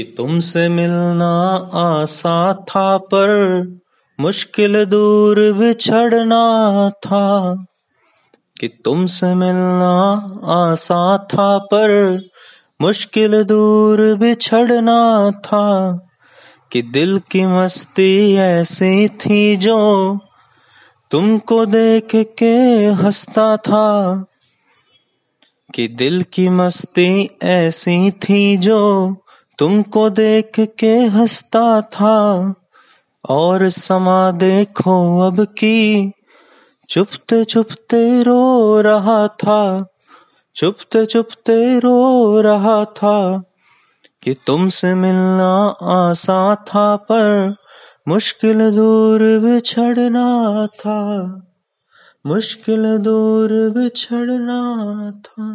कि तुमसे मिलना आसा था पर मुश्किल दूर बिछड़ना था। कि तुमसे मिलना आसा था पर मुश्किल दूर बिछड़ना था। कि दिल की मस्ती ऐसी थी जो तुमको देख के हंसता था। कि दिल की मस्ती ऐसी थी जो तुमको देख के हंसता था, और समा देखो अब की। चुपते चुपते रो रहा था चुपते चुपते रो रहा था कि तुमसे मिलना आसा था, पर मुश्किल दूर बिछड़ना था, मुश्किल दूर बिछड़ना था।